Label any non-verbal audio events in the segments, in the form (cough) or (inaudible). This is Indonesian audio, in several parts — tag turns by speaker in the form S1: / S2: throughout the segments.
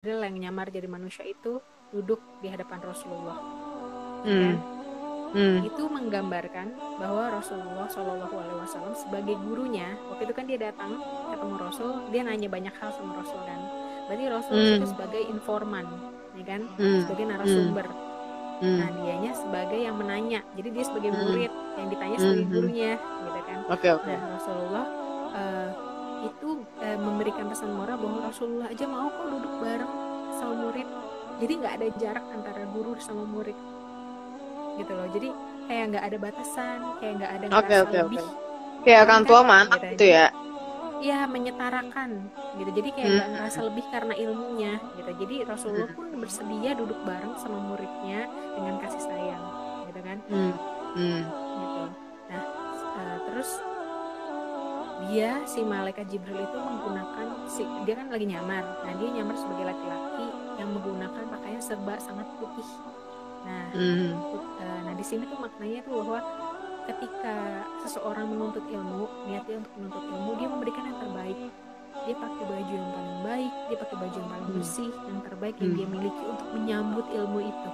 S1: Jibril yang nyamar jadi manusia itu duduk di hadapan Rasulullah.
S2: Hmm.
S1: Dan
S2: Hmm.
S1: itu menggambarkan bahwa Rasulullah Shallallahu Alaihi Wasallam sebagai gurunya waktu itu kan dia datang ketemu Rasul dia nanya banyak hal sama Rasul kan berarti Rasul
S2: Hmm.
S1: itu sebagai informan ya kan
S2: Hmm.
S1: sebagai narasumber
S2: Hmm.
S1: nah dianya sebagai yang menanya jadi dia sebagai
S2: Hmm.
S1: murid yang ditanya sebagai
S2: Hmm.
S1: gurunya gitu kan
S2: Oke oke.
S1: dan Rasulullah eh, itu eh, memberikan pesan moral bahwa Rasulullah aja mau kok duduk bareng sama murid jadi nggak ada jarak antara guru sama murid gitu loh jadi kayak nggak ada batasan kayak nggak ada ngerasa
S2: oke
S1: lebih
S2: oke. Kayak orang tua sama anak
S1: Gitu
S2: gitu ya.
S1: ya menyetarakan gitu jadi kayak
S2: Hmm.
S1: nggak ngerasa lebih karena ilmunya gitu jadi Rasulullah pun bersedia duduk bareng sama muridnya dengan kasih sayang gitu kan
S2: Hmm. Hmm.
S1: gitu. Nah, eh, terus dia si malaikat Jibril itu menggunakan si dia kan lagi nyamar. Nah, dia nyamar sebagai laki-laki yang menggunakan pakaian serba sangat putih. Nah,
S2: Hmm.
S1: put- eh, nah di sini tuh maknanya tuh bahwa ketika seseorang menuntut ilmu, niatnya untuk menuntut ilmu, dia memberikan yang terbaik. Dia pakai baju yang paling baik, dia pakai baju yang paling
S2: Hmm.
S1: bersih, yang terbaik yang
S2: Hmm.
S1: dia miliki untuk menyambut ilmu itu.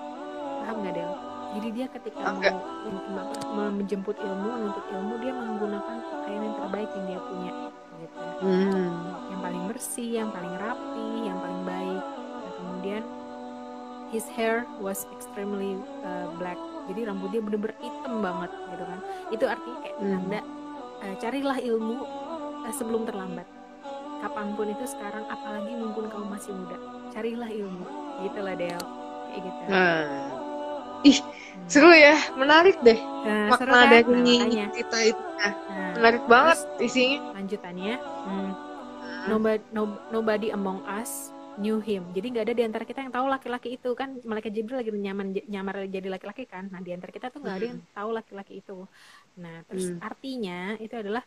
S1: Paham nggak Del? Jadi dia ketika
S2: Enggak.
S1: mau mau menjemput ilmu, menuntut ilmu, dia menggunakan terbaik yang dia punya. Gitu.
S2: Hmm.
S1: Yang paling bersih, yang paling rapi, yang paling baik. Nah, kemudian his hair was extremely uh, black. Jadi rambut dia bener-bener hitam banget gitu kan. Itu artinya kayak
S2: Hmm.
S1: tanda uh, carilah ilmu uh, sebelum terlambat. Kapan pun itu sekarang, apalagi mumpun kamu masih muda, carilah ilmu. Gitu lah Del, kayak gitu.
S2: Nah. Ih, seru ya, menarik deh.
S1: Seru
S2: Makna
S1: kan?
S2: dari
S1: makanya.
S2: cerita itu. Nah,
S1: Nah,
S2: menarik banget isinya.
S1: lanjutannya hmm, nobody, no- nobody among us knew him. Jadi nggak ada di antara kita yang tahu laki-laki itu kan. Malaikat Jibril lagi nyaman nyamar jadi laki-laki kan. Nah di antara kita tuh nggak ada yang tahu laki-laki itu. Nah terus
S2: Hmm.
S1: artinya itu adalah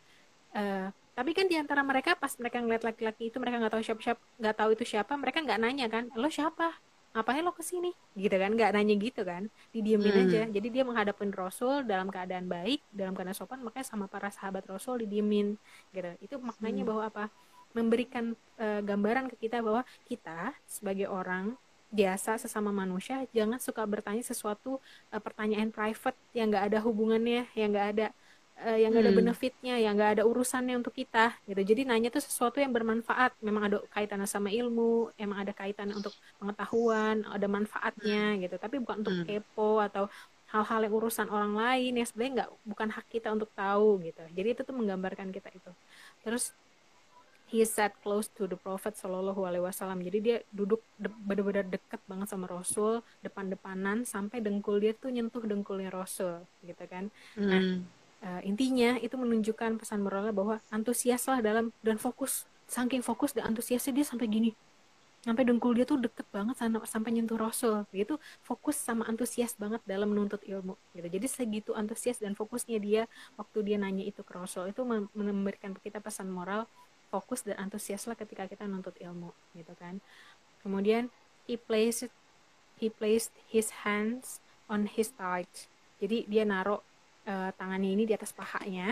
S1: eh, tapi kan di antara mereka pas mereka ngeliat laki-laki itu mereka nggak tahu siapa siapa nggak tahu itu siapa mereka nggak nanya kan lo siapa ngapain lo ke sini gitu kan nggak nanya gitu kan didiemin
S2: Hmm.
S1: aja jadi dia menghadapin Rasul dalam keadaan baik dalam keadaan sopan makanya sama para sahabat Rasul didiemin gitu itu maknanya
S2: Hmm.
S1: bahwa apa memberikan eh, gambaran ke kita bahwa kita sebagai orang biasa sesama manusia jangan suka bertanya sesuatu eh, pertanyaan private yang nggak ada hubungannya yang nggak ada eh, yang nggak ada
S2: Hmm.
S1: benefitnya yang nggak ada urusannya untuk kita gitu. Jadi nanya tuh sesuatu yang bermanfaat. Memang ada kaitannya sama ilmu emang ada kaitannya untuk pengetahuan ada manfaatnya gitu. Tapi bukan untuk
S2: Hmm.
S1: kepo atau hal-hal yang urusan orang lain yang sebenarnya nggak bukan hak kita untuk tahu gitu. Jadi itu tuh menggambarkan kita itu. Terus he sat close to the prophet sallallahu alaihi wasallam. Jadi dia duduk de- benar-benar dekat banget sama rasul depan-depanan sampai dengkul dia tuh nyentuh dengkulnya rasul gitu kan.
S2: Hmm.
S1: Eh, intinya itu menunjukkan pesan moralnya bahwa antusiaslah dalam dan fokus saking fokus dan antusiasnya dia sampai gini. Sampai dengkul dia tuh deket banget sana- sampai nyentuh rasul. Gitu fokus sama antusias banget dalam menuntut ilmu gitu. Jadi segitu antusias dan fokusnya dia waktu dia nanya itu ke rasul itu mem- memberikan kita pesan moral fokus dan antusiaslah ketika kita menuntut ilmu gitu kan. Kemudian he placed he placed his hands on his thigh jadi dia naruh eh, tangannya ini di atas pahanya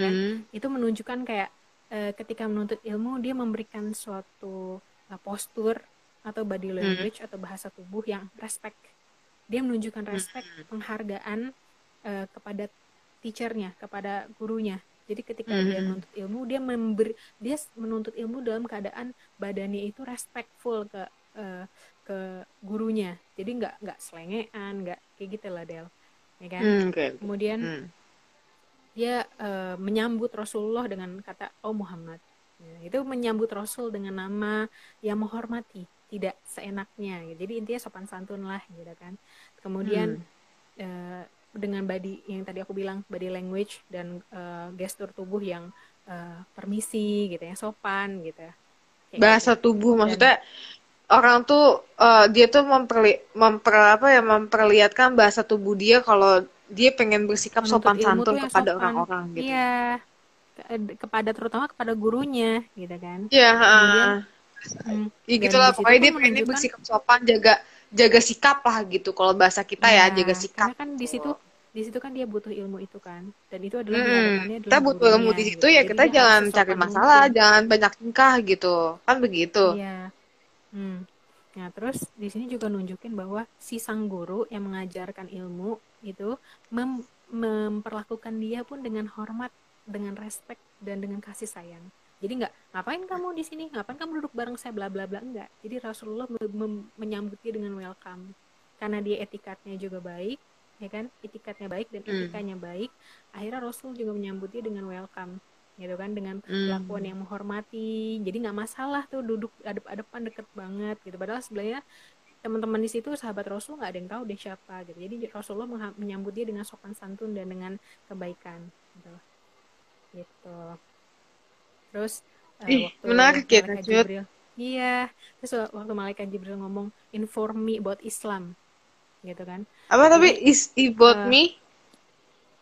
S1: ya
S2: Hmm.
S1: itu menunjukkan kayak eh, ketika menuntut ilmu dia memberikan suatu eh, postur atau body language atau bahasa tubuh yang respect. Dia menunjukkan respect penghargaan eh, kepada teachernya kepada gurunya. Jadi ketika dia
S2: Mhm.
S1: menuntut ilmu dia memberi dia menuntut ilmu dalam keadaan badannya itu respectful ke eh, ke gurunya. Jadi nggak nggak selengean nggak kayak gitu lah Del ya kan
S2: Hmm, oke.
S1: kemudian
S2: Hmm.
S1: dia eh, menyambut Rasulullah dengan kata oh Muhammad Ya, itu menyambut Rasul dengan nama yang menghormati tidak seenaknya gitu. jadi intinya sopan santun lah gitu kan kemudian eh, dengan body yang tadi aku bilang body language dan eh, gestur tubuh yang eh, permisi gitu yang sopan gitu Kayak
S2: Bahasa
S1: gitu.
S2: tubuh
S1: Dan-
S2: maksudnya orang tuh eh, dia tuh memperli memper apa ya memperlihatkan bahasa tubuh dia kalau dia pengen bersikap
S1: Menuntut
S2: sopan santun
S1: yang
S2: kepada orang-orang gitu.
S1: iya Ke- kepada terutama kepada gurunya gitu kan
S2: Iya, ah.
S1: Hmm,
S2: Ya
S1: dan
S2: gitu lah
S1: di situ
S2: pokoknya dia
S1: menunjukkan-
S2: bersikap sopan, jaga jaga sikap lah gitu. Kalau bahasa kita ya,
S1: Iya,
S2: jaga sikap.
S1: karena kan di situ di situ kan dia butuh ilmu itu kan dan itu adalah dihadapannya
S2: Kita butuh ilmu di situ
S1: gitu.
S2: ya kita jangan cari masalah,
S1: mungkin.
S2: jangan banyak tingkah gitu. Kan begitu.
S1: iya Hmm. Nah, terus di sini juga nunjukin bahwa si sang guru yang mengajarkan ilmu itu mem memperlakukan dia pun dengan hormat, dengan respect dan dengan kasih sayang. Jadi nggak ngapain kamu di sini, ngapain kamu duduk bareng saya, bla bla bla enggak. Jadi Rasulullah menyambut dia dengan welcome karena dia etikatnya juga baik, ya kan? Etikatnya baik dan hmm. etikanya hmm. baik. Akhirnya Rasul juga menyambut dia dengan welcome gitu kan dengan perlakuan hmm. yang menghormati. Jadi nggak masalah tuh duduk adep-adepan deket banget gitu. Padahal sebenarnya teman-teman di situ sahabat Rasul nggak ada yang tahu dia siapa gitu. Jadi Rasulullah menyambut dia dengan sopan santun dan dengan kebaikan gitu. Gitu. Terus
S2: uh, Ih, waktu menarik ya Jibril.
S1: Iya terus waktu malaikat Jibril ngomong inform me about Islam. Gitu kan.
S2: Apa tapi is about uh, me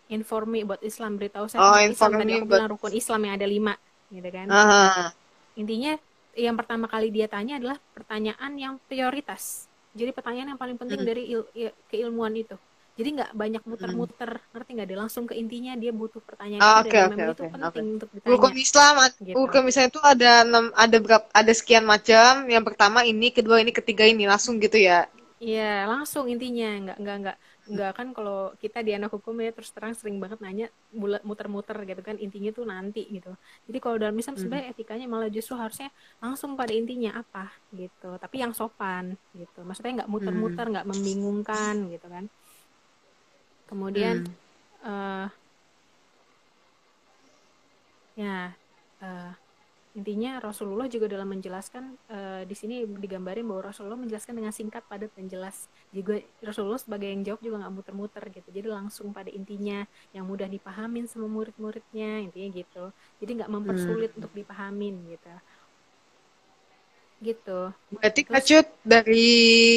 S1: inform me about Islam beritahu saya oh, Islam tadi aku bilang rukun Islam yang ada lima gitu kan
S2: uh-huh.
S1: intinya yang pertama kali dia tanya adalah pertanyaan yang prioritas jadi pertanyaan yang paling penting hmm. dari il keilmuan itu jadi nggak banyak muter-muter hmm. ngerti nggak dia langsung ke intinya dia butuh pertanyaan
S2: oh, okay, okay, itu okay, penting okay. untuk ditanya rukun Islam gitu. rukun misalnya itu ada enam ada berapa ada sekian macam yang pertama ini kedua ini ketiga ini langsung gitu ya
S1: Iya, langsung intinya nggak nggak nggak nggak kan kalau kita di anak hukum ya terus terang sering banget nanya bulat muter-muter gitu kan intinya tuh nanti gitu jadi kalau dalam Islam hmm. sebenarnya etikanya malah justru harusnya langsung pada intinya apa gitu tapi yang sopan gitu maksudnya nggak muter-muter hmm. nggak hmm. membingungkan gitu kan kemudian hmm. uh, ya uh, intinya Rasulullah juga dalam menjelaskan uh, di sini digambarin bahwa Rasulullah menjelaskan dengan singkat padat dan jelas. Juga Rasulullah sebagai yang jawab juga nggak muter-muter gitu. Jadi langsung pada intinya yang mudah dipahamin sama murid-muridnya intinya gitu. Jadi nggak mempersulit hmm. untuk dipahamin gitu. Gitu.
S2: Berarti Terus, kacut dari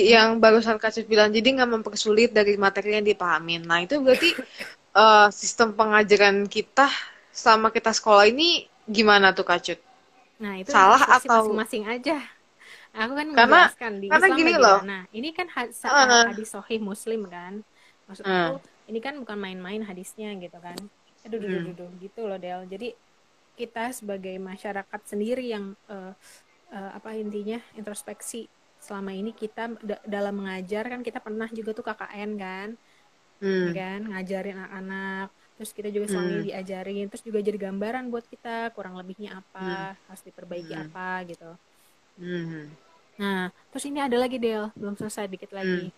S2: yang barusan kacut bilang jadi nggak mempersulit dari materi yang dipahamin. Nah itu berarti uh, (laughs) sistem pengajaran kita sama kita sekolah ini gimana tuh kacut
S1: Nah, itu
S2: salah atau
S1: masing-masing aja. Aku kan
S2: karena, menjelaskan
S1: di
S2: karena
S1: Islam
S2: gini loh.
S1: Nah, ini kan hadis, uh. hadis sahih Muslim kan. Maksudku uh. ini kan bukan main-main hadisnya gitu kan. Aduh, duh, hmm. duh, duh, gitu loh Del. Jadi kita sebagai masyarakat sendiri yang uh, uh, apa intinya introspeksi selama ini kita dalam mengajar kan kita pernah juga tuh KKN kan. Hmm. Ya kan ngajarin anak-anak terus kita juga selama hmm. diajarin terus juga jadi gambaran buat kita kurang lebihnya apa hmm. harus diperbaiki hmm. apa gitu hmm. nah terus ini ada lagi Del belum selesai dikit lagi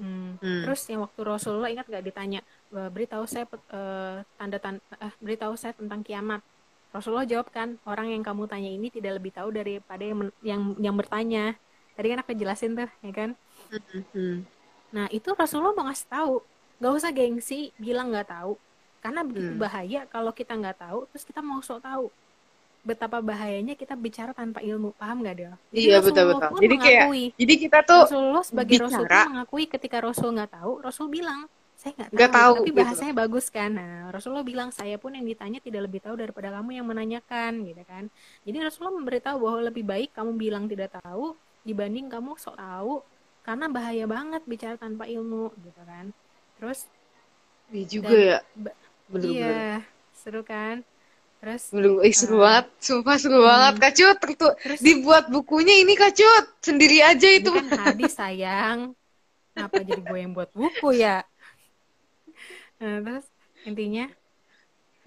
S1: hmm. Hmm. terus yang waktu Rasulullah ingat gak ditanya beritahu saya uh, tanda tanda uh, beritahu saya tentang kiamat Rasulullah jawab kan orang yang kamu tanya ini tidak lebih tahu daripada yang yang yang bertanya tadi kan aku jelasin tuh ya kan hmm. nah itu Rasulullah mau ngasih tahu nggak usah gengsi bilang nggak tahu karena begitu hmm. bahaya kalau kita nggak tahu terus kita mau sok tahu betapa bahayanya kita bicara tanpa ilmu paham nggak dia
S2: iya betul betul jadi mengakui, kayak jadi kita tuh
S1: Rasulullah sebagai bicara. Rasul pun mengakui ketika Rasul nggak tahu Rasul bilang saya nggak tahu, tahu tapi gitu. bahasanya gitu. bagus kan nah Rasulullah bilang saya pun yang ditanya tidak lebih tahu daripada kamu yang menanyakan gitu kan jadi Rasulullah memberitahu bahwa lebih baik kamu bilang tidak tahu dibanding kamu sok tahu karena bahaya banget bicara tanpa ilmu gitu kan terus
S2: Iya juga dan, ya
S1: bener, iya seru kan? Terus
S2: Belum, eh, seru uh, banget. Sumpah seru hmm. banget kacut terus, terus? dibuat bukunya ini kacut sendiri aja itu.
S1: kan hadis sayang. Kenapa jadi gue yang buat buku ya? Nah, terus intinya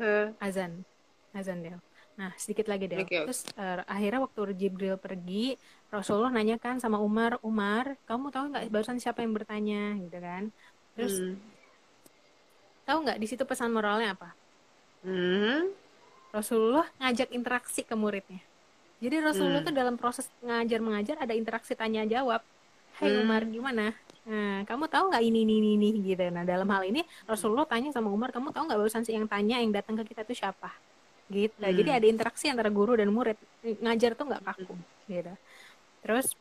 S1: uh. azan. Azan Del. Nah sedikit lagi Del. Okay, terus uh, akhirnya waktu Jibril pergi Rasulullah nanyakan sama Umar Umar kamu tahu nggak barusan siapa yang bertanya? Gitu kan. Terus hmm Tahu nggak di situ pesan moralnya apa?
S2: Hmm.
S1: Rasulullah ngajak interaksi ke muridnya. Jadi Rasulullah hmm. tuh dalam proses ngajar mengajar ada interaksi tanya jawab. Hai hmm. Umar gimana? Nah, kamu tahu nggak ini, ini ini ini gitu. Nah dalam hal ini Rasulullah tanya sama Umar, kamu tahu nggak barusan sih yang tanya yang datang ke kita itu siapa? Gitu. Hmm. Jadi ada interaksi antara guru dan murid. Ngajar tuh nggak kaku. Gitu. Terus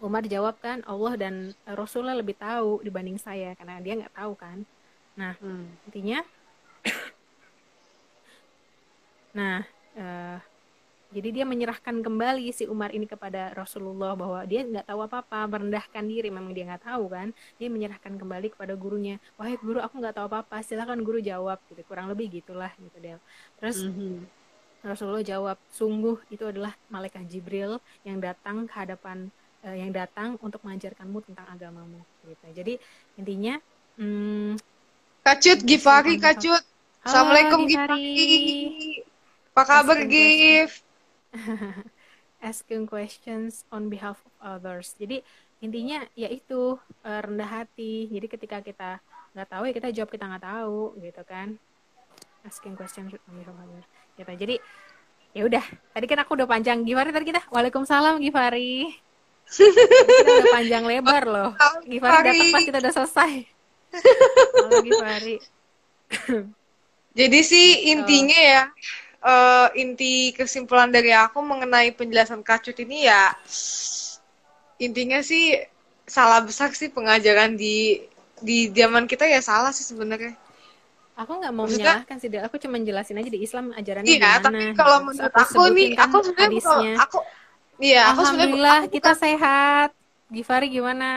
S1: Umar jawab kan Allah dan Rasulullah lebih tahu dibanding saya karena dia nggak tahu kan. Nah, hmm. intinya Nah, uh, jadi dia menyerahkan kembali si Umar ini kepada Rasulullah bahwa dia nggak tahu apa-apa, merendahkan diri, memang dia nggak tahu kan. Dia menyerahkan kembali kepada gurunya. Wahai guru, aku nggak tahu apa-apa. Silakan guru jawab. Gitu. Kurang lebih gitulah gitu Del. Terus mm -hmm. Rasulullah jawab, sungguh itu adalah malaikat Jibril yang datang ke hadapan uh, yang datang untuk mengajarkanmu tentang agamamu gitu jadi intinya hmm,
S2: kacut Givari kacut. Assalamualaikum Givari apa kabar Gif? (laughs)
S1: asking questions on behalf of others. Jadi intinya yaitu uh, rendah hati. Jadi ketika kita nggak tahu ya kita jawab kita nggak tahu gitu kan. Asking questions on behalf of others. Gitu. Jadi ya udah. Tadi kan aku udah panjang. Givari tadi kita? Waalaikumsalam Givari kita udah panjang lebar loh. Givari datang pas kita udah selesai Halo Givari (laughs)
S2: jadi sih gitu. intinya ya uh, inti kesimpulan dari aku mengenai penjelasan kacut ini ya intinya sih salah besar sih pengajaran di di zaman kita ya salah sih sebenarnya.
S1: Aku nggak mau Maksudnya, menyalahkan sih aku cuma jelasin aja di Islam ajarannya iya,
S2: gimana. tapi kalau menurut aku, aku nih aku sebenarnya aku iya
S1: aku alhamdulillah aku kita sehat. Givari gimana